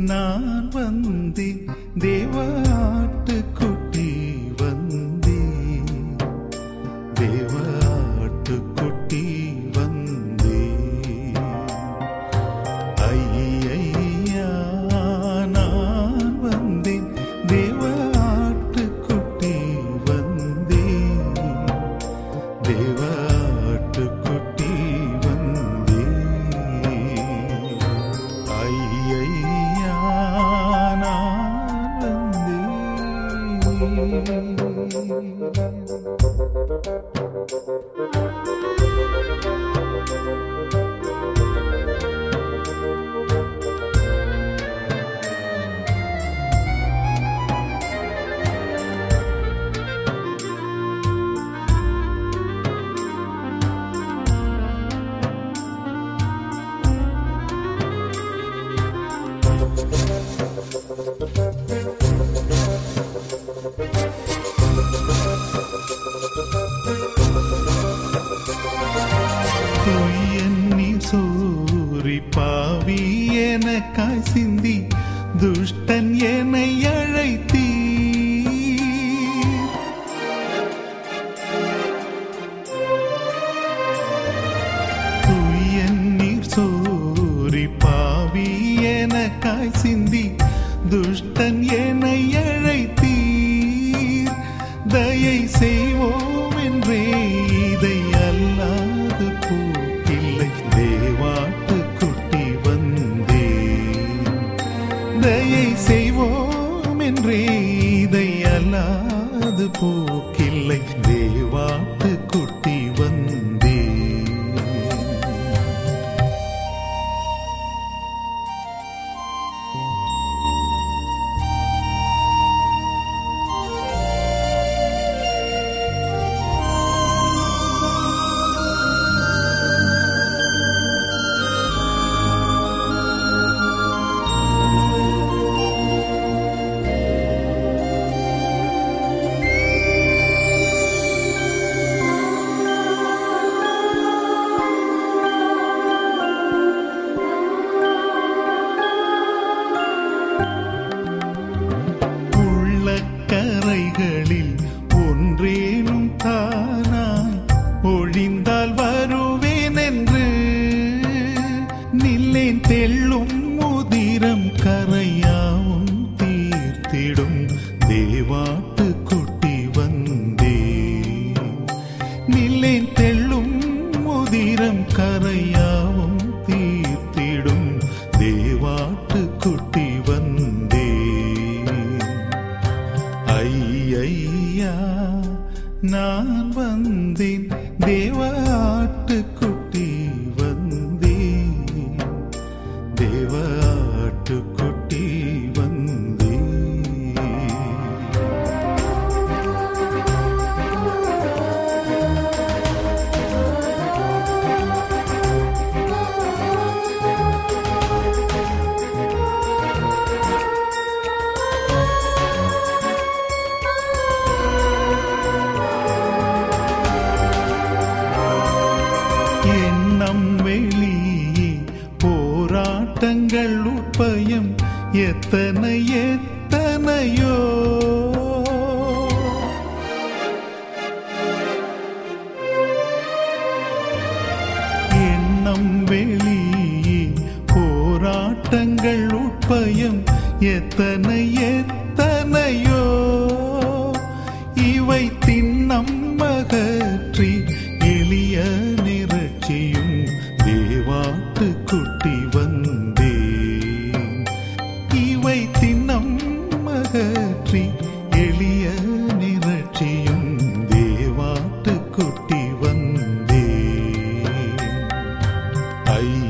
நான் வந்தே தேவாட்டுக்குட்டி அல்லாது ஐயா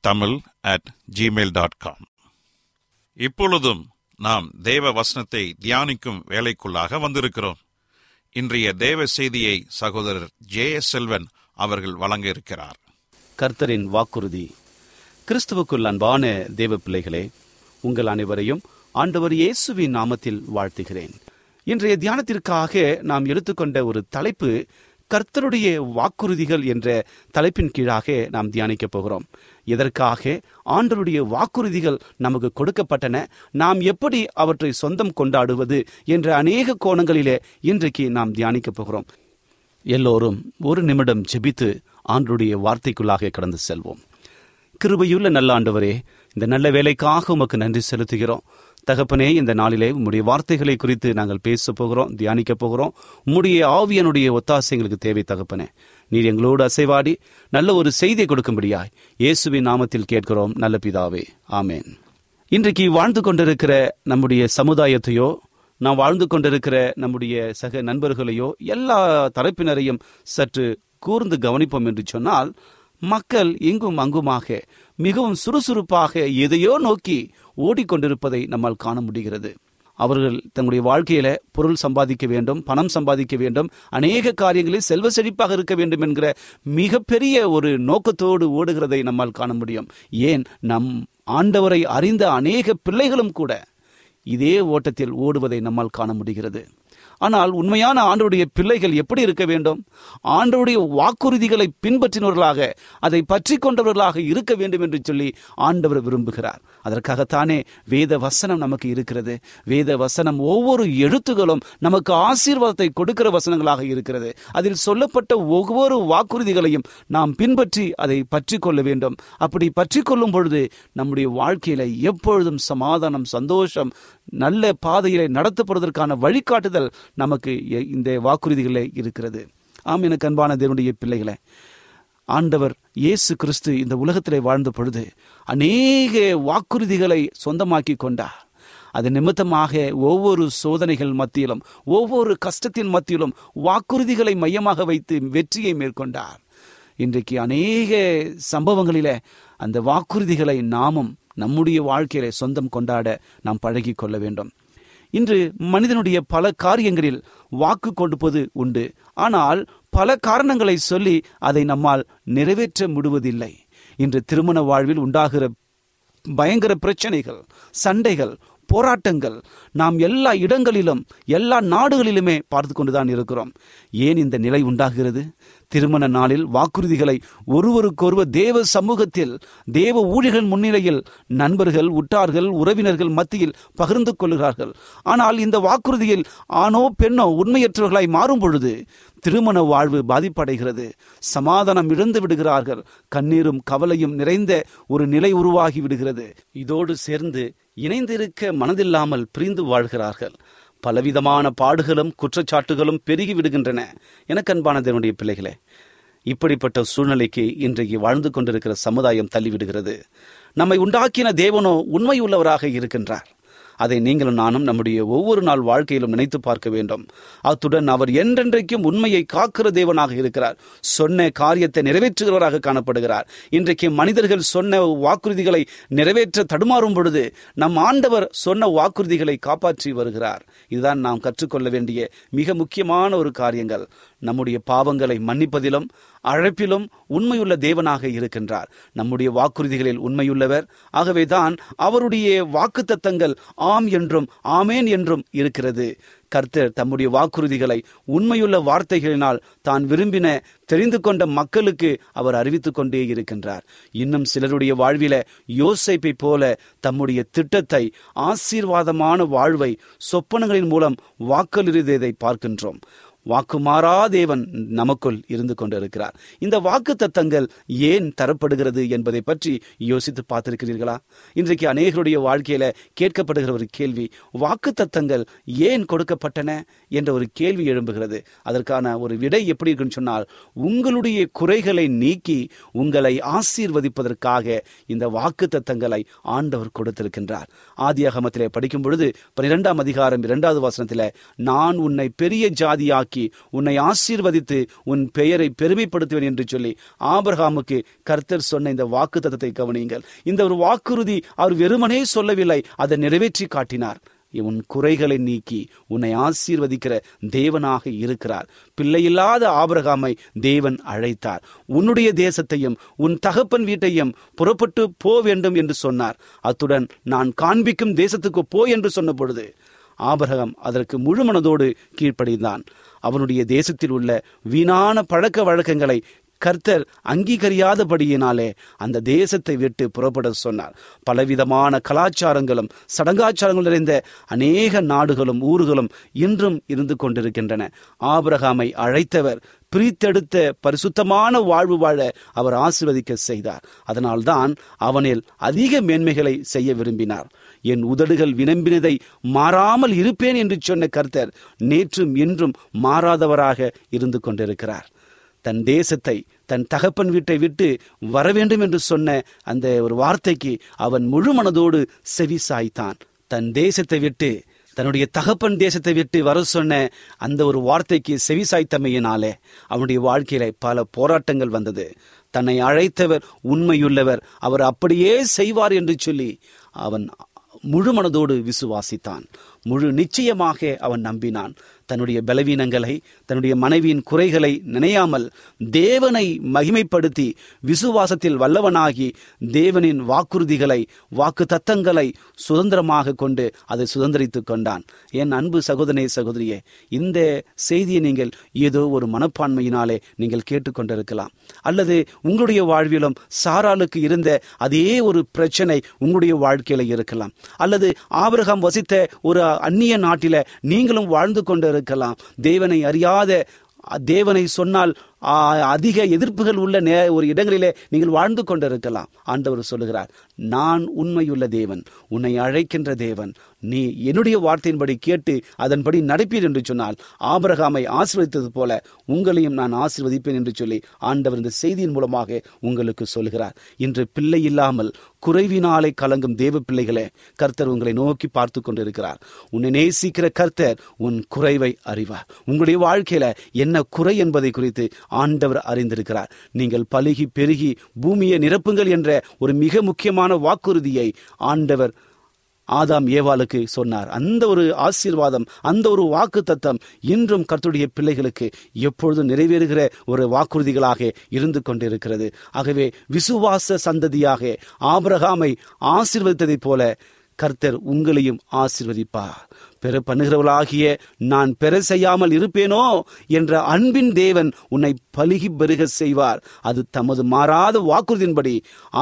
Tamil at Gmail dot com இப்பொழுதும் நாம் தேவ வசனத்தை தியானிக்கும் வேலைக்குள்ளாக வந்திருக்கிறோம். இன்றைய தேவ செய்தியை சகோதரர் ஜே எஸ் செல்வன் அவர்கள் வழங்க இருக்கிறார் கர்த்தரின் வாக்குறுதி. கிறிஸ்துவுக்குள் அன்பான தேவ பிள்ளைகளே உங்கள் அனைவரையும் ஆண்டவர் இயேசுவின் நாமத்தில் வாழ்த்துகிறேன். இன்றைய தியானத்திற்காக நாம் எடுத்துக்கொண்ட ஒரு தலைப்பு கர்த்தருடைய வாக்குறுதிகள் என்ற தலைப்பின் கீழாக நாம் தியானிக்கப் போகிறோம். இதற்காக ஆண்டருடைய வாக்குறுதிகள் நமக்கு கொடுக்கப்பட்டன. நாம் எப்படி அவற்றை சொந்தம் கொண்டாடுவது என்ற அநேக கோணங்களிலே இன்றைக்கு நாம் தியானிக்கப் போகிறோம். எல்லோரும் ஒரு நிமிடம் ஜெபித்து ஆண்டருடைய வார்த்தைக்குள்ளாக கடந்து செல்வோம். கிருபையுள்ள நல்ல ஆண்டவரே இந்த நல்ல வேலைக்காக உமக்கு நன்றி செலுத்துகிறோம். தகப்பனே இந்த நாளிலே உம்முடைய வார்த்தைகளை குறித்து நாங்கள் பேச போகிறோம் தியானிக்க போகிறோம். உம்முடைய ஆவியனுடைய ஒத்தாசை எங்களுக்கு தேவை தகப்பனே. நீர் எங்களோடு அசைவாடி நல்ல ஒரு செய்தியை கொடுக்கும்படியாய் இயேசுவின் நாமத்தில் கேட்கிறோம் நல்ல பிதாவே. ஆமேன். இன்றைக்கு வாழ்ந்து கொண்டிருக்கிற நம்முடைய சமுதாயத்தையோ நாம் வாழ்ந்து கொண்டிருக்கிற நம்முடைய சக நண்பர்களையோ எல்லா தரப்பினரையும் சற்று கூர்ந்து கவனிப்போம் என்று சொன்னால் மக்கள் இங்கும் அங்குமாக மிகவும் சுறுசுறுப்பாக எதையோ நோக்கி ஓடிக்கொண்டிருப்பதை நம்மால் காண முடிகிறது. அவர்கள் தங்களுடைய வாழ்க்கையில பொருள் சம்பாதிக்க வேண்டும் பணம் சம்பாதிக்க வேண்டும் அநேக காரியங்களில் செல்வ செழிப்பாக இருக்க வேண்டும் என்கிற மிகப்பெரிய ஒரு நோக்கத்தோடு ஓடுகிறதை நம்மால் காண முடியும். ஏன்? நம் ஆண்டவரை அறிந்த அநேக பிள்ளைகளும் கூட இதே ஓட்டத்தில் ஓடுவதை நம்மால் காண முடிகிறது. ஆனால் உண்மையான ஆண்டருடைய பிள்ளைகள் எப்படி இருக்க வேண்டும்? ஆண்டருடைய வாக்குறுதிகளை பின்பற்றினவர்களாக அதை பற்றி கொண்டவர்களாக இருக்க வேண்டும் என்று சொல்லி ஆண்டவர் விரும்புகிறார். அதற்காகத்தானே வேத வசனம் நமக்கு இருக்கிறது. வேத வசனம் ஒவ்வொரு எழுத்துகளும் நமக்கு ஆசீர்வாதத்தை கொடுக்கிற வசனங்களாக இருக்கிறது. அதில் சொல்லப்பட்ட ஒவ்வொரு வாக்குறுதிகளையும் நாம் பின்பற்றி அதை பற்றி கொள்ள வேண்டும். அப்படி பற்றி கொள்ளும் பொழுது நம்முடைய வாழ்க்கையில எப்பொழுதும் சமாதானம் சந்தோஷம் நல்ல பாதையிலே நடத்தப்படுவதற்கான வழிகாட்டுதல் நமக்கு இந்த வாக்குறுதிகளே இருக்கிறது. ஆம் எனக்கு அன்பான தேவனுடைய பிள்ளைகளை ஆண்டவர் இயேசு கிறிஸ்து இந்த உலகத்திலே வாழ்ந்த பொழுது அநேக வாக்குறுதிகளை சொந்தமாக்கி கொண்டார். அது நிமித்தமாக ஒவ்வொரு சோதனைகள் மத்தியிலும் ஒவ்வொரு கஷ்டத்தின் மத்தியிலும் வாக்குறுதிகளை மையமாக வைத்து வெற்றியை மேற்கொண்டார். இன்றைக்கு அநேக சம்பவங்களிலே அந்த வாக்குறுதிகளை நாமும் நம்முடைய வாழ்க்கையில சொந்தம் கொண்டாட நாம் பழகி கொள்ள வேண்டும். இன்று மனிதனுடைய பல காரியங்களில் வாக்கு கொடுப்பது உண்டு. ஆனால் பல காரணங்களை சொல்லி அதை நம்மால் நிறைவேற்ற முடிவதில்லை. இன்று திருமண வாழ்வில் உண்டாகிற பயங்கர பிரச்சனைகள் சண்டைகள் போராட்டங்கள் நாம் எல்லா இடங்களிலும் எல்லா நாடுகளிலுமே பார்த்து கொண்டுதான் இருக்கிறோம். ஏன் இந்த நிலை உண்டாகிறது? திருமண நாளில் வாக்குறுதிகளை ஒருவருக்கொருவர் தேவ சமூகத்தில் தேவ ஊழியர்கள் முன்னிலையில் நண்பர்கள் உற்றார்கள் உறவினர்கள் மத்தியில் பகிர்ந்து கொள்கிறார்கள். ஆனால் இந்த வாக்குறுதியில் ஆணோ பெண்ணோ உண்மையற்றவர்களாய் மாறும் பொழுது திருமண வாழ்வு பாதிப்படைகிறது. சமாதானம் இழந்து விடுகிறார்கள். கண்ணீரும் கவலையும் நிறைந்த ஒரு நிலை உருவாகி விடுகிறது. இதோடு சேர்ந்து இணைந்திருக்க மனதில்லாமல் பிரிந்து வாழ்கிறார்கள். பலவிதமான பாடுகளும் குற்றச்சாட்டுகளும் பெருகி விடுகின்றன. எனக்கு அன்பான தேவனுடைய பிள்ளைகளே இப்படிப்பட்ட சூழ்நிலைக்கு இன்றைக்கு வாழ்ந்து கொண்டிருக்கிற சமுதாயம் தள்ளிவிடுகிறது. நம்மை உண்டாக்கின தேவனோ உண்மையுள்ளவராக இருக்கின்றார். அதை நீங்களும் நானும் நம்முடைய ஒவ்வொரு நாள் வாழ்க்கையிலும் நினைத்து பார்க்க வேண்டும். அத்துடன் அவர் என்றென்றைக்கும் உண்மையை காக்கிற தேவனாக இருக்கிறார். சொன்ன காரியத்தை நிறைவேற்றுகிறவராக காணப்படுகிறார். இன்றைக்கு மனிதர்கள் சொன்ன வாக்குறுதிகளை நிறைவேற்ற தடுமாறும் பொழுது நம் ஆண்டவர் சொன்ன வாக்குறுதிகளை காப்பாற்றி வருகிறார். இதுதான் நாம் கற்றுக்கொள்ள வேண்டிய மிக முக்கியமான ஒரு காரியங்கள். நம்முடைய பாவங்களை மன்னிப்பதிலும் அழைப்பிலும் உண்மையுள்ள தேவனாக இருக்கின்றார். நம்முடைய வாக்குறுதிகளில் உண்மையுள்ளவர். ஆகவேதான் அவருடைய வாக்குத்தத்தங்கள் ஆம் என்றும் ஆமேன் என்றும் இருக்கிறது. கர்த்தர் தம்முடைய வாக்குறுதிகளை உண்மையுள்ள வார்த்தைகளினால் தான் விரும்பின தெரிந்து கொண்ட மக்களுக்கு அவர் அறிவித்துக் கொண்டே இருக்கின்றார். இன்னும் சிலருடைய வாழ்வில யோசைப்பை போல தம்முடைய திட்டத்தை ஆசீர்வாதமான வாழ்வை சொப்பனங்களின் மூலம் வாக்களித்ததை பார்க்கின்றோம். வாக்குமாறா தேவன் நமக்குள் இருந்து கொண்டிருக்கிறார். இந்த வாக்கு தத்தங்கள் ஏன் தரப்படுகிறது என்பதை பற்றி யோசித்து பார்த்திருக்கிறீர்களா? இன்றைக்கு அநேகருடைய வாழ்க்கையில கேட்கப்படுகிற ஒரு கேள்வி வாக்கு தத்தங்கள் ஏன் கொடுக்கப்பட்டன என்ற ஒரு கேள்வி எழும்புகிறது. அதற்கான ஒரு விடை எப்படி இருக்குன்னு சொன்னால் உங்களுடைய குறைகளை நீக்கி உங்களை ஆசீர்வதிப்பதற்காக இந்த வாக்கு தத்தங்களை ஆண்டவர் கொடுத்திருக்கின்றார். ஆதியாகமத்திலே படிக்கும் பொழுது பன்னிரெண்டாம் அதிகாரம் இரண்டாவது வாசனத்தில் நான் உன்னை பெரிய ஜாதியாக்கி உன்னை ஆசீர்வதித்து உன் பெயரை பெருமைப்படுத்துவேன் என்று சொல்லி ஆபரகாமுக்கு கர்த்தர் சொன்ன இந்த வாக்கு தத்தத்தை கவனியுங்கள். இந்த ஒரு வாக்குறுதி அவர் வெறுமனே சொல்லவில்லை அதை நிறைவேற்றி காட்டினார். உன் குறைகளை நீக்கி உன்னை ஆசீர்வதிக்கிற தேவனாக இருக்கிறார். பிள்ளையில்லாத ஆபரகாமை தேவன் அழைத்தார். உன்னுடைய தேசத்தையும் உன் தகப்பன் வீட்டையும் புறப்பட்டு போ வேண்டும் என்று சொன்னார். அத்துடன் நான் காண்பிக்கும் தேசத்துக்கு போ என்று சொன்ன பொழுது ஆபரகம் அதற்கு முழு மனதோடு கீழ்ப்படிந்தான். அவனுடைய தேசத்தில் உள்ள வீணான பழக்க வழக்கங்களை கர்த்தர் அங்கீகரியாதபடியினாலே அந்த தேசத்தை விட்டு புறப்பட சொன்னார். பலவிதமான கலாச்சாரங்களும் சடங்காச்சாரங்கள் நிறைந்த அநேக நாடுகளும் ஊர்களும் இன்றும் இருந்து கொண்டிருக்கின்றன. ஆபிரகாமை அழைத்தவர் பிரித்தெடுத்த பரிசுத்தமான வாழ்வு வாழ அவர் ஆசிர்வதிக்க செய்தார். அதனால்தான் அவனில் அதிக மேன்மைகளை செய்ய விரும்பினார். என் உதடுகள் வினம்பினதை மாறாமல் இருப்பேன் என்று சொன்ன கர்த்தர் நேற்றும் இன்றும் மாறாதவராக இருந்து கொண்டிருக்கிறார். தன் தேசத்தை தன் தகப்பன் வீட்டை விட்டு வர வேண்டும் என்று சொன்ன அந்த ஒரு வார்த்தைக்கு அவன் முழு மனதோடு செவி சாய்த்தான் தன் தேசத்தை விட்டு தன்னுடைய தகப்பன் தேசத்தை விட்டு வர சொன்ன அந்த ஒரு வார்த்தைக்கு செவி சாய்த்தமையினாலே அவனுடைய வாழ்க்கையில பல போராட்டங்கள் வந்தது. தன்னை அழைத்தவர் உண்மையுள்ளவர் அவர் அப்படியே செய்வார் என்று சொல்லி அவன் முழு மனதோடு விசுவாசித்தான். முழு நிச்சயமாக அவன் நம்பினான். தன்னுடைய பலவீனங்களை தன்னுடைய மனைவியின் குறைகளை நினையாமல் தேவனை மகிமைப்படுத்தி விசுவாசத்தில் வல்லவனாகி தேவனின் வாக்குறுதிகளை வாக்கு தத்தங்களை சுதந்திரமாக கொண்டு அதை சுதந்திரித்து கொண்டான். என் அன்பு சகோதரே சகோதரியே இந்த செய்தியை நீங்கள் ஏதோ ஒரு மனப்பான்மையினாலே நீங்கள் கேட்டுக்கொண்டிருக்கலாம். அல்லது உங்களுடைய வாழ்விலும் சாராளுக்கு இருந்த அதே ஒரு பிரச்சனை உங்களுடைய வாழ்க்கையில இருக்கலாம். அல்லது ஆபிரகம் வசித்த ஒரு அந்நிய நாட்டில நீங்களும் வாழ்ந்து கொண்டு இருக்கலாம். தேவனை அறியாத தேவனை சொன்னால் அதிக எதிர்ப்புகள் உள்ள நே ஒரு இடங்களிலே நீங்கள் வாழ்ந்து கொண்டிருக்கலாம். ஆண்டவர் சொல்லுகிறார். நான் உண்மையுள்ள தேவன் உன்னை அழைக்கின்ற தேவன். நீ என்னுடைய வார்த்தையின்படி கேட்டு அதன்படி நடப்பீர் என்று சொன்னால் ஆபிரகாமை ஆசிர்வதித்தது போல உங்களையும் நான் ஆசிர்வதிப்பேன் என்று சொல்லி ஆண்டவர் இந்த செய்தியின் மூலமாக உங்களுக்கு சொல்கிறார். இன்று பிள்ளை இல்லாமல் குறைவினாலே கலங்கும் தேவ பிள்ளைகளே கர்த்தர் உங்களை நோக்கி பார்த்து கொண்டிருக்கிறார். உன்னை நேசிக்கிற கர்த்தர் உன் குறைவை அறிவார். உங்களுடைய வாழ்க்கையில என்ன குறை என்பதை குறித்து ஆண்டவர் அறிந்திருக்கிறார். நீங்கள் பழுகி பெருகி பூமியை நிரப்புங்கள் என்ற ஒரு மிக முக்கியமான வாக்குறுதியை ஆண்டவர் ஆதாம் ஏவாளுக்கு சொன்னார். அந்த ஒரு ஆசீர்வாதம் அந்த ஒரு வாக்கு தத்தம் இன்றும் கர்த்துடைய பிள்ளைகளுக்கு எப்பொழுதும் நிறைவேறுகிற ஒரு வாக்குறுதிகளாக இருந்து கொண்டிருக்கிறது. ஆகவே விசுவாச சந்ததியாக ஆபிரகாமை ஆசீர்வதித்ததைப் போல கர்த்தர் உங்களையும் ஆசீர்வதிப்பார். பெற பண்ணுகிறவளாகிய நான் பெற செய்யாமல் இருப்பேனோ என்ற அன்பின் தேவன் உன்னை பலுகி பெருக செய்வார். அது தமது மாறாத வாக்குறுதியின்படி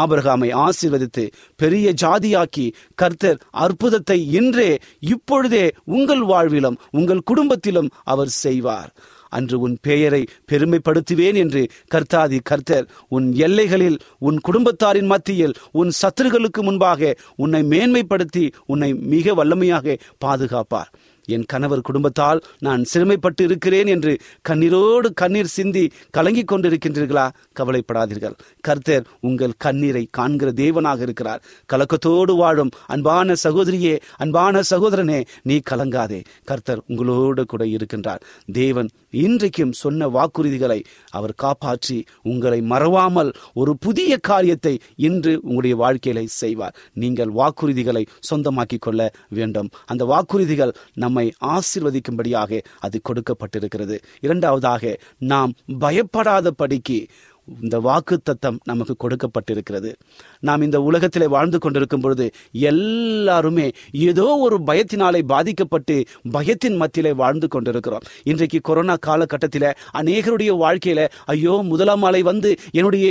ஆபரகாமை ஆசீர்வதித்து பெரிய ஜாதியாக்கி கர்த்தர் அற்புதத்தை இன்றே இப்பொழுதே உங்கள் வாழ்விலும் உங்கள் குடும்பத்திலும் அவர் செய்வார். அன்று உன் பெயரை பெருமைப்படுத்துவேன் என்று கர்த்தாதி கர்த்தர் உன் எல்லைகளில் உன் குடும்பத்தாரின் மத்தியில் உன் சத்துருகளுக்கு முன்பாக உன்னை மேன்மைப்படுத்தி உன்னை மிக வல்லமையாக பாதுகாப்பார். என் கணவர் குடும்பத்தால் நான் சிறுமைப்பட்டு இருக்கிறேன் என்று கண்ணீரோடு கண்ணீர் சிந்தி கலங்கிக் கொண்டிருக்கின்றீர்களா? கவலைப்படாதீர்கள். கர்த்தர் உங்கள் கண்ணீரை காண்கிற தேவனாக இருக்கிறார். கலக்கத்தோடு வாழும் அன்பான சகோதரியே அன்பான சகோதரனே நீ கலங்காதே. கர்த்தர் உங்களோடு கூட இருக்கின்றார். தேவன் இன்றைக்கும் சொன்ன வாக்குறுதிகளை அவர் காப்பாற்றி உங்களை மறவாமல் ஒரு புதிய காரியத்தை இன்று உங்களுடைய வாழ்க்கையில செய்வார். நீங்கள் வாக்குறுதிகளை சொந்தமாக்கிக் கொள்ள வேண்டும். அந்த வாக்குறுதிகள் நம் நம்மை ஆசீர்வதிக்கும்படியாக அது கொடுக்கப்பட்டிருக்கிறது. இரண்டாவதாக நாம் பயப்படாத படிக்கு இந்த வாக்கு தத்தம் நமக்கு கொடுக்கப்பட்டிருக்கிறது. நாம் இந்த உலகத்தில் வாழ்ந்து கொண்டிருக்கும் பொழுது எல்லாருமே ஏதோ ஒரு பயத்தினாலே பாதிக்கப்பட்டு பயத்தின் மத்தியிலே வாழ்ந்து கொண்டிருக்கிறோம். இன்றைக்கு கொரோனா காலகட்டத்தில் அநேகருடைய வாழ்க்கையில ஐயோ முதலாம் அலை வந்து என்னுடைய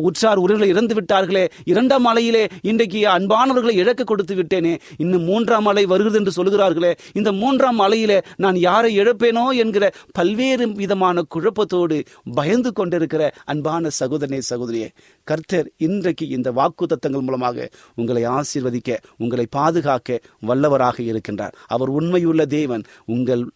உற்சார் உற்றார் உறவுகளை இறந்து விட்டார்களே இரண்டாம் அலையிலே இன்றைக்கு அன்பானவர்களை இழக்க கொடுத்து விட்டேனே இன்னும் மூன்றாம் அலை வருகிறது என்று சொல்கிறார்களே இந்த மூன்றாம் அலையிலே நான் யாரை இழப்பேனோ என்கிற பல்வேறு விதமான குழப்பத்தோடு பயந்து கொண்டிருக்கிற அன்பான சகோதரனே சகோதரியே கர்த்தர் இன்றைக்கு இந்த வாக்கு தத்தங்கள் மூலமாக உங்களை ஆசீர்வதிக்க உங்களை பாதுகாக்க வல்லவராக இருக்கின்றார். அவர் உண்மையுள்ள தேவன். உங்கள்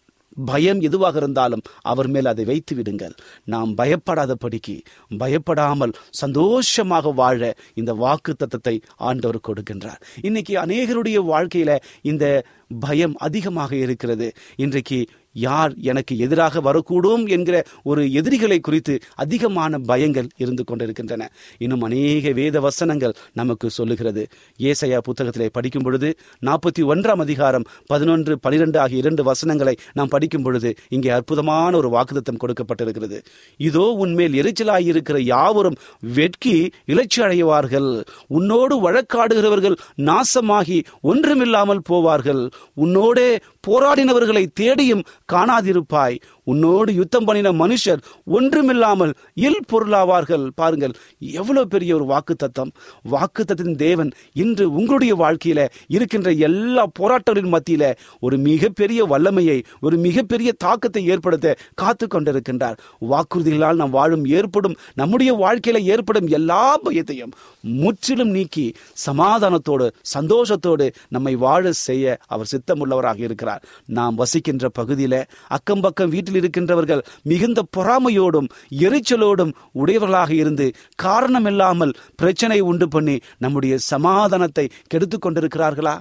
பயம் எதுவாக இருந்தாலும் அவர் மேல் அதை வைத்து விடுங்கள். நாம் பயப்படாதபடிக்கு பயப்படாமல் சந்தோஷமாக வாழ இந்த வாக்கு தத்தத்தை ஆண்டவர் கொடுக்கின்றார். இன்னைக்கு அநேகருடைய வாழ்க்கையில இந்த பயம் அதிகமாக இருக்கிறது. இன்றைக்கு யார் எனக்கு எதிராக வரக்கூடும் என்கிற ஒரு எதிரிகளை குறித்து அதிகமான பயங்கள் இருந்து கொண்டிருக்கின்றன. இன்னும் அநேக வேத வசனங்கள் நமக்கு சொல்லுகிறது. ஏசையா புத்தகத்திலே படிக்கும் பொழுது நாற்பத்தி ஒன்றாம் அதிகாரம் பதினொன்று பனிரெண்டு ஆகிய இரண்டு வசனங்களை நாம் படிக்கும் பொழுது இங்கே அற்புதமான ஒரு வாக்குதத்தம் கொடுக்கப்பட்டிருக்கிறது. இதோ உன்மேல் எரிச்சலாயிருக்கிற யாவரும் வெட்கி இளைச்சி அடைவார்கள் உன்னோடு வழக்காடுகிறவர்கள் நாசமாகி ஒன்றுமில்லாமல் போவார்கள். உன்னோடே போராடினவர்களை தேடியும் காணாதிருப்பாய். உன்னோடு யுத்தம் பண்ணின மனுஷர் ஒன்றுமில்லாமல் இல் பொருளாவார்கள். பாருங்கள் எவ்வளவு பெரிய ஒரு வாக்கு தத்தம் வாக்கு தத்தின் தேவன் இன்று உங்களுடைய வாழ்க்கையில இருக்கின்ற எல்லா போராட்டங்களின் மத்தியில ஒரு மிகப்பெரிய வல்லமையை ஒரு மிகப்பெரிய தாக்கத்தை ஏற்படுத்த காத்து கொண்டிருக்கின்றார். வாக்குறுதிகளால் நாம் வாழும் ஏற்படும் நம்முடைய வாழ்க்கையில ஏற்படும் எல்லா பயத்தையும் முற்றிலும் நீக்கி சமாதானத்தோடு சந்தோஷத்தோடு நம்மை வாழ செய்ய அவர் சித்தமுள்ளவராக இருக்கிறார். நாம் வசிக்கின்ற பகுதியில அக்கம் பக்கம் வீட்டில் இருக்கின்றவர்கள் மிகுந்த பொறாமையோடும் எரிச்சலோடும் உடையவர்களாக இருந்து காரணம் இல்லாமல் பிரச்சனை உண்டு பண்ணி நம்முடைய சமாதானத்தை கெடுத்து கொண்டிருக்கிறார்களா?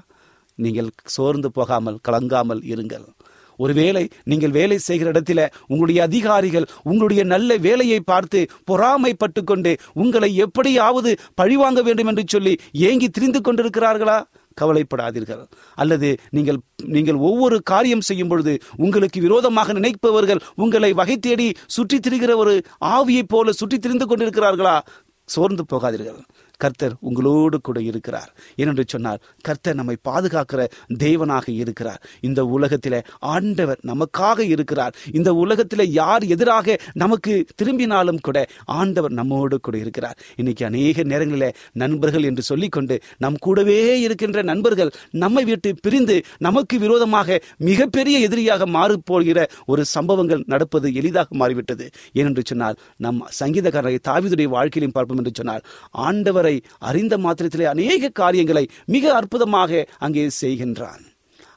நீங்கள் சோர்ந்து போகாமல் கலங்காமல் இருங்கள். ஒருவேளை நீங்கள் வேலை செய்கிற இடத்துல உங்களுடைய அதிகாரிகள் உங்களுடைய நல்ல வேலையை பார்த்து பொறாமைப்பட்டு கொண்டு உங்களை எப்படியாவது பழிவாங்க வேண்டும் என்று சொல்லி ஏங்கி திரிந்து கொண்டிருக்கிறார்களா? கவலைப்படாதீர்கள். அல்லது நீங்கள் நீங்கள் ஒவ்வொரு காரியம் செய்யும் பொழுது உங்களுக்கு விரோதமாக நினைப்பவர்கள் உங்களை வகை தேடி சுற்றித் திரிகிற ஒரு ஆவியைப் போல சுற்றித் திரிந்து கொண்டிருக்கிறார்களா? சோர்ந்து போகாதீர்கள். கர்த்தர் உங்களோடு கூட இருக்கிறார். ஏனென்று சொன்னால் கர்த்தர் நம்மை பாதுகாக்கிற தேவனாக இருக்கிறார். இந்த உலகத்தில் ஆண்டவர் நமக்காக இருக்கிறார். இந்த உலகத்தில் யார் எதிராக நமக்கு திரும்பினாலும் கூட ஆண்டவர் நம்மோடு கூட இருக்கிறார். இன்னைக்கு அநேக நேரங்களில் நண்பர்கள் என்று சொல்லிக்கொண்டு நம் கூடவே இருக்கின்ற நண்பர்கள் நம்மை விட்டு பிரிந்து நமக்கு விரோதமாக மிகப்பெரிய எதிரியாக மாறப் போகிற ஒரு சம்பவங்கள் நடப்பது எளிதாக மாறிவிட்டது. ஏனென்று சொன்னால் நம் சங்கீதக்காரரை தாவிதுடைய வாழ்க்கையிலும் பார்ப்போம் என்று சொன்னால் ஆண்டவர் அறிந்த மாத்திரத்திலே அநேக காரியங்களை மிக அற்புதமாக அங்கே செய்கின்றான்.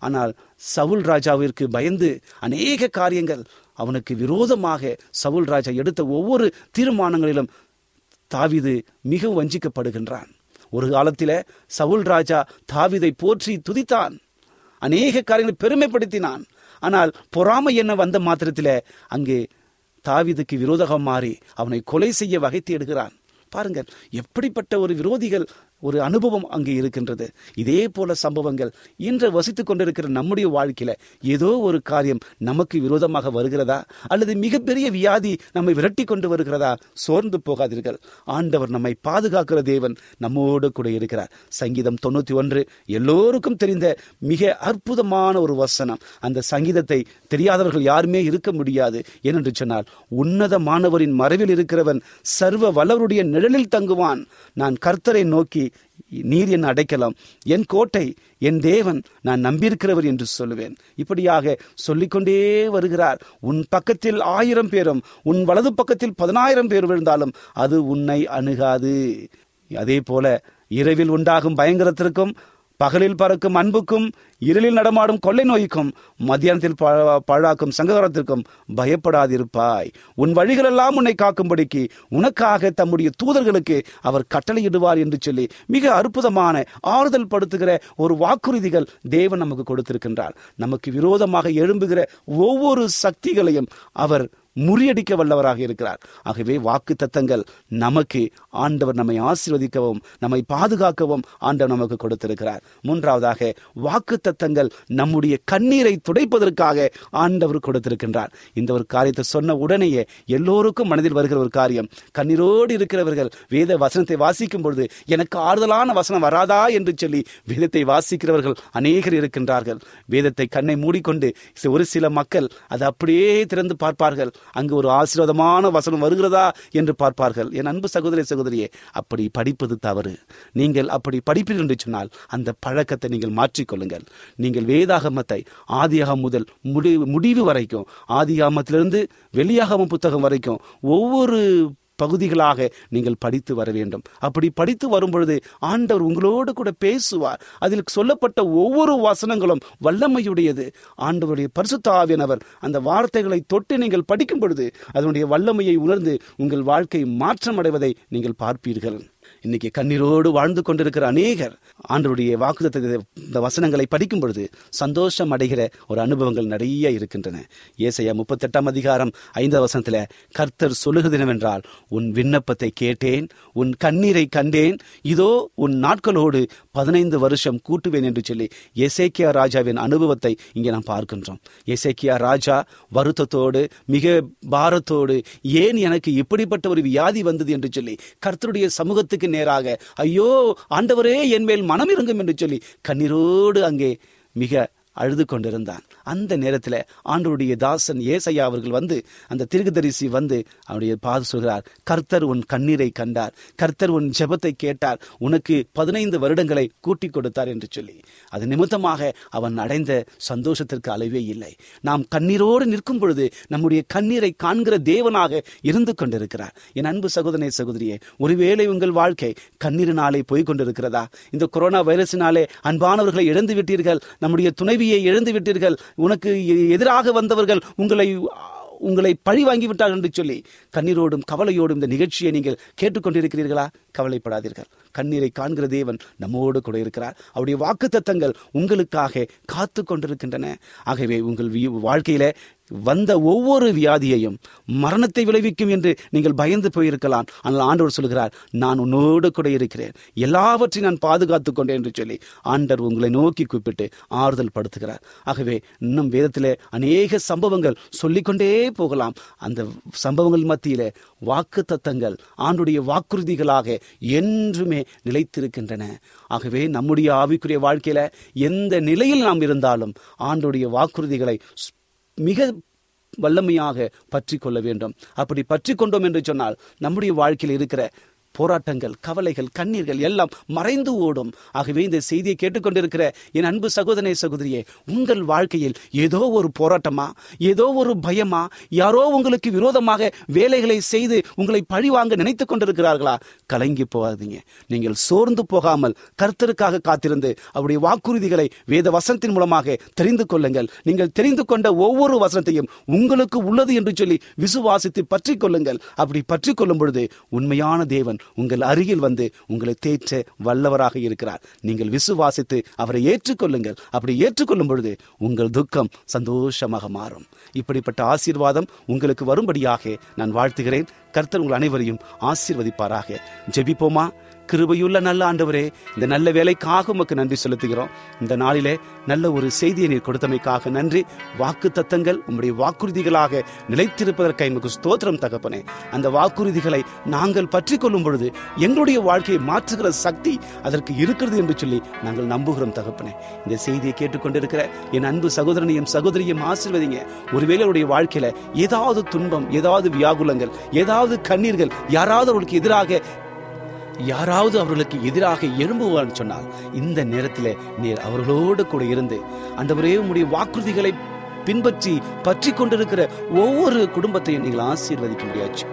ஆனால் சவுல் ராஜாவிற்கு பயந்து அநேக காரியங்கள் அவனுக்கு விரோதமாக சவுல் ராஜா எடுத்த ஒவ்வொரு தீர்மானங்களிலும் தாவிது மிக வஞ்சிக்கப்படுகின்றான். ஒரு காலத்தில் சவுல் ராஜா தாவிதை போற்றி துதித்தான். அநேக காரியங்களை பெருமைப்படுத்தினான். ஆனால் பொறாமை என்ன வந்த மாத்திரத்தில் அங்கே தாவிதுக்கு விரோதகம் மாறி அவனை கொலை செய்ய வகை தேடுகிறான். பாருங்கள் எப்படிப்பட்ட ஒரு விரோதிகள் ஒரு அனுபவம் அங்கே இருக்கின்றது. இதே போல சம்பவங்கள் இன்று வசித்துக் கொண்டிருக்கிற நம்முடைய வாழ்க்கையில ஏதோ ஒரு காரியம் நமக்கு விரோதமாக வருகிறதா? அல்லது மிகப்பெரிய வியாதி நம்மை விரட்டி கொண்டு வருகிறதா? சோர்ந்து போகாதீர்கள். ஆண்டவர் நம்மை பாதுகாக்கிற தேவன் நம்மோடு கூட இருக்கிறார். சங்கீதம் தொண்ணூத்தி ஒன்று எல்லோருக்கும் தெரிந்த மிக அற்புதமான ஒரு வசனம். அந்த சங்கீதத்தை தெரியாதவர்கள் யாருமே இருக்க முடியாது. ஏனென்று சொன்னால் உன்னதமானவரின் மறைவில் இருக்கிறவன் சர்வ வல்லவருடைய நிழலில் தங்குவான். நான் கர்த்தரை நோக்கி நீர் என் அடைக்கலாம் என் கோட்டை என் தேவன் நான் நம்பியிருக்கிறவர் என்று சொல்லுவேன். இப்படியாக சொல்லிக்கொண்டே வருகிறார். உன் பக்கத்தில் ஆயிரம் பேரும் உன் வலது பக்கத்தில் பதினாயிரம் பேர் விழுந்தாலும் அது உன்னை அணுகாது. அதே போல இரவில் உண்டாகும் பயங்கரத்திற்கும் பகலில் பறக்கும் அன்புக்கும் இருளில் நடமாடும் கொள்ளை நோய்க்கும் மத்தியானத்தில் பழ- பழாக்கும் சங்ககாரத்திற்கும் பயப்படாதிருப்பாய். உன் வழிகளெல்லாம் உன்னை காக்கும்படிக்கு உனக்காக தம்முடைய தூதர்களுக்கு அவர் கட்டளையிடுவார் என்று சொல்லி மிக அற்புதமான ஆறுதல் படுத்துகிற ஒரு வாக்குறுதிகள் தேவன் நமக்கு கொடுத்திருக்கின்றார். நமக்கு விரோதமாக எழும்புகிற ஒவ்வொரு சக்திகளையும் அவர் முறியடிக்க வல்லவராக இருக்கிறார். ஆகவே வாக்கு தத்தங்கள் நமக்கு ஆண்டவர் நம்மை ஆசீர்வதிக்கவும் நம்மை பாதுகாக்கவும் ஆண்டவர் நமக்கு கொடுத்திருக்கிறார். மூன்றாவதாக வாக்கு தத்தங்கள் நம்முடைய கண்ணீரை துடைப்பதற்காக ஆண்டவர் கொடுத்திருக்கின்றார். இந்த ஒரு காரியத்தை சொன்ன உடனேயே எல்லோருக்கும் மனதில் வருகிற ஒரு காரியம் கண்ணீரோடு இருக்கிறவர்கள் வேத வசனத்தை வாசிக்கும் பொழுது எனக்கு ஆறுதலான வசனம் வராதா என்று சொல்லி வேதத்தை வாசிக்கிறவர்கள் அநேகர் இருக்கின்றார்கள். வேதத்தை கண்ணை மூடிக்கொண்டு ஒரு சில மக்கள் அதை அப்படியே திறந்து பார்ப்பார்கள். அங்கு ஒரு ஆசீர்வாதமான வசனம் வருகிறதா என்று பார்ப்பார்கள். என் அன்பு சகோதரி சகோதரியே அப்படி படிப்பது தவறு. நீங்கள் அப்படி படிப்பீர்கள் என்று சொன்னால் அந்த பழக்கத்தை நீங்கள் மாற்றிக்கொள்ளுங்கள். நீங்கள் வேதாகமத்தை ஆதியாகம் முதல் முடிவு முடிவு வரைக்கும் ஆதியாகமத்திலிருந்து வெளியாகம புத்தகம் வரைக்கும் ஒவ்வொரு பகுதிகளாக நீங்கள் படித்து வர வேண்டும். அப்படி படித்து வரும்பொழுது ஆண்டவர் உங்களோடு கூட பேசுவார். அதில் சொல்லப்பட்ட ஒவ்வொரு வசனங்களும் வல்லமையுடையது. ஆண்டவருடைய பரிசுத்தாவியனவர் அந்த வார்த்தைகளை தொட்டு நீங்கள் படிக்கும் பொழுது அதனுடைய வல்லமையை உணர்ந்து உங்கள் வாழ்க்கை மாற்றமடைவதை நீங்கள் பார்ப்பீர்கள். இன்னைக்கு கண்ணீரோடு வாழ்ந்து கொண்டிருக்கிற அநேகர் ஆண்டருடைய வாக்குத்தத்த இந்த வசனங்களை படிக்கும் பொழுது சந்தோஷம் அடைகிற ஒரு அனுபவங்கள் நிறைய இருக்கின்றன. ஏசையா முப்பத்தெட்டாம் அதிகாரம் ஐந்தாவது வசனத்துல கர்த்தர் சொல்லுகிறதினவென்றால் உன் விண்ணப்பத்தை கேட்டேன் உன் கண்ணீரை கண்டேன் இதோ உன் நாட்களோடு பதினைந்து வருஷம் கூட்டுவேன் என்று சொல்லி எசேக்கியா ராஜாவின் அனுபவத்தை இங்கே நாம் பார்க்கின்றோம். எசேக்கியா ராஜா வருத்தத்தோடு மிக பாரத்தோடு ஏன் எனக்கு இப்படிப்பட்ட ஒரு வியாதி வந்தது? என்று சொல்லி கர்த்தருடைய சமூகத்துக்கு நேராக ஐயோ ஆண்டவரே என் மேல் மனம் இறங்கும் என்று சொல்லி கண்ணீரோடு அங்கே மிக அழுது கொண்டிருந்தான். அந்த நேரத்தில் ஆண்டவருடைய தாசன் ஏசையா அவர்கள் வந்து அந்த திருகுதரிசி வந்து அவருடைய பாது சொல்கிறார் கர்த்தர் உன் கண்ணீரை கண்டார் கர்த்தர் உன் ஜெபத்தை கேட்டார் உனக்கு பதினைந்து வருடங்களை கூட்டி கொடுத்தார் என்று சொல்லி. அது நிமித்தமாக அவன் அடைந்த சந்தோஷத்திற்கு அளவே இல்லை. நாம் கண்ணீரோடு நிற்கும் பொழுது நம்முடைய கண்ணீரை காண்கிற தேவனாக இருந்து கொண்டிருக்கிறார். என் அன்பு சகோதரனே சகோதரியே ஒருவேளை உங்கள் வாழ்க்கை கண்ணீரினாலே போய் கொண்டிருக்கிறதா? இந்த கொரோனா வைரஸினாலே அன்பானவர்களை இழந்து விட்டீர்கள் நம்முடைய துணைவி இழந்து விட்டீர்கள் உனக்கு எதிராக வந்தவர்கள் உங்களை உங்களை பழி வாங்கி விட்டார்கள் என்று சொல்லி கண்ணீரோடும் கவலையோடும் இந்த நிகழ்ச்சியை நீங்கள் கேட்டுக்கொண்டிருக்கிறீர்களா? கவலைப்படாதீர்கள். கண்ணீரை காண்கிற தேவன் நம்மோடு கூட இருக்கிறார். அவருடைய வாக்கு தத்தங்கள் உங்களுக்காக காத்து கொண்டிருக்கின்றன. ஆகவே உங்கள் வி- வாழ்க்கையில வந்த ஒவ்வொரு வியாதியையும் மரணத்தை விளைவிக்கும் என்று நீங்கள் பயந்து போயிருக்கலாம். ஆனால் ஆண்டவர் சொல்கிறார் நான் உன்னோடு கூட இருக்கிறேன். எல்லாவற்றையும் நான் பாதுகாத்து கொண்டேன் என்று சொல்லி ஆண்டர் உங்களை நோக்கி கூப்பிட்டு ஆறுதல் படுத்துகிறார். ஆகவே இன்னும் வேதத்திலே அநேக சம்பவங்கள் சொல்லிக்கொண்டே போகலாம். அந்த சம்பவங்கள் மத்தியிலே வாக்கு தத்தங்கள் ஆண்டுடைய வாக்குறுதிகளாக என்றுமே நிலைத்திருக்கின்றன. ஆகவே நம்முடைய ஆவிக்குரிய வாழ்க்கையில எந்த நிலையில் நாம் இருந்தாலும் ஆண்டுடைய வாக்குறுதிகளை மிக வல்லமையாக பற்றி கொள்ள வேண்டும். அப்படி பற்றி கொண்டோம் என்று சொன்னால் நம்முடைய வாழ்க்கையில் இருக்கிற போராட்டங்கள் கவலைகள் கண்ணீர்கள் எல்லாம் மறைந்து ஓடும். ஆகவே இந்த செய்தியை கேட்டுக்கொண்டிருக்கிற என் அன்பு சகோதரே சகோதரியே உங்கள் வாழ்க்கையில் ஏதோ ஒரு போராட்டமா? ஏதோ ஒரு பயமா? யாரோ உங்களுக்கு விரோதமாக வேலைகளை செய்து உங்களை பழிவாங்க நினைத்துக் கொண்டிருக்கிறார்களா? கலங்கி போகாதீங்க. நீங்கள் சோர்ந்து போகாமல் கர்த்தருக்காக காத்திருந்து அவருடைய வாக்குறுதிகளை வேத வசனத்தின் மூலமாக தெரிந்து கொள்ளுங்கள். நீங்கள் தெரிந்து கொண்ட ஒவ்வொரு வசனத்தையும் உங்களுக்கு உள்ளது என்று சொல்லி விசுவாசித்து பற்றி கொள்ளுங்கள். அப்படி பற்றி கொள்ளும் பொழுது உண்மையான தேவன் உங்கள் அருகில் வந்து உங்களை தேற்ற வல்லவராக இருக்கிறார். நீங்கள் விசுவாசித்து அவரை ஏற்றுக்கொள்ளுங்கள். அப்படி ஏற்றுக்கொள்ளும் பொழுது உங்கள் துக்கம் சந்தோஷமாக மாறும். இப்படிப்பட்ட ஆசீர்வாதம் உங்களுக்கு வரும்படியாக நான் வாழ்த்துகிறேன். கர்த்தர் உங்கள் அனைவரையும் ஆசீர்வதிப்பாராக. ஜெபிப்போமா? கிருபையுள்ள நல்ல ஆண்டவரே இந்த நல்ல வேலைக்காக உமக்கு நன்றி செலுத்துகிறோம். இந்த நாளிலே நல்ல ஒரு செய்தியை நீர் கொடுத்தமைக்காக நன்றி. வாக்கு தத்தங்கள் உம்முடைய வாக்குறுதிகளாக நிலைத்திருப்பதற்காக எமக்கு ஸ்தோத்திரம் தகப்பனே. அந்த வாக்குறுதிகளை நாங்கள் பற்றி கொள்ளும் பொழுது எங்களுடைய வாழ்க்கையை மாற்றுகிற சக்தி அதற்கு இருக்கிறது என்று சொல்லி நாங்கள் நம்புகிறோம் தகப்பனே. இந்த செய்தியை கேட்டுக்கொண்டிருக்கிற என் அன்பு சகோதரனையும் சகோதரியும் ஆசிர்வதிங்க. ஒருவேளை அவருடைய வாழ்க்கையில ஏதாவது துன்பம் ஏதாவது வியாகுலங்கள் ஏதாவது கண்ணீர்கள் யாராவது அவர்களுக்கு எதிராக யாராவது அவர்களுக்கு எதிராக எழும்புவான்னு சொன்னால் இந்த நேரத்தில் நீர் அவர்களோடு கூட இருந்து அந்தவரே உடைய வாக்குறுதிகளை பின்பற்றி பற்றி கொண்டிருக்கிற ஒவ்வொரு குடும்பத்தையும் நீங்கள் ஆசீர்வதிக்க முடியாது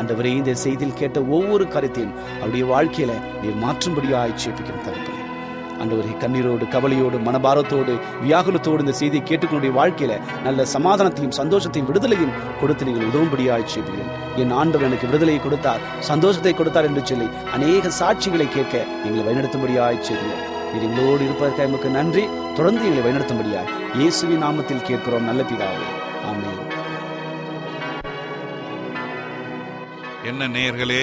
அந்தவரே இந்த செய்தியில் கேட்ட ஒவ்வொரு கருத்தையும் அவருடைய வாழ்க்கையில நீர் மாற்றும்படியாக ஆய்ச்சி தகப்பனே. அன்றுவரை கண்ணீரோடு கவலையோடு மனபாரத்தோடு வியாகுலத்தோடு இந்த செய்தியை கேட்டுக்கொண்டு வாழ்க்கையில நல்ல சமாதானத்தையும் சந்தோஷத்தையும் விடுதலையும் கொடுத்து நீங்கள் உதவும்படியாக செய்கிறேன் என் ஆண்டவர் எனக்கு விடுதலையை கொடுத்தார் சந்தோஷத்தை கொடுத்தார் என்று சொல்லி அநேக சாட்சிகளை கேட்க எங்களை வழிநடத்தும்படியாக செய்கிறேன் இது எங்களோடு இருப்பதற்காக எமக்கு நன்றி. தொடர்ந்து எங்களை வழிநடத்தும்படியாக இயேசுவின் நாமத்தில் கேட்கிறோம் நல்ல பிதாவே. ஆமே என்ன நேயர்களே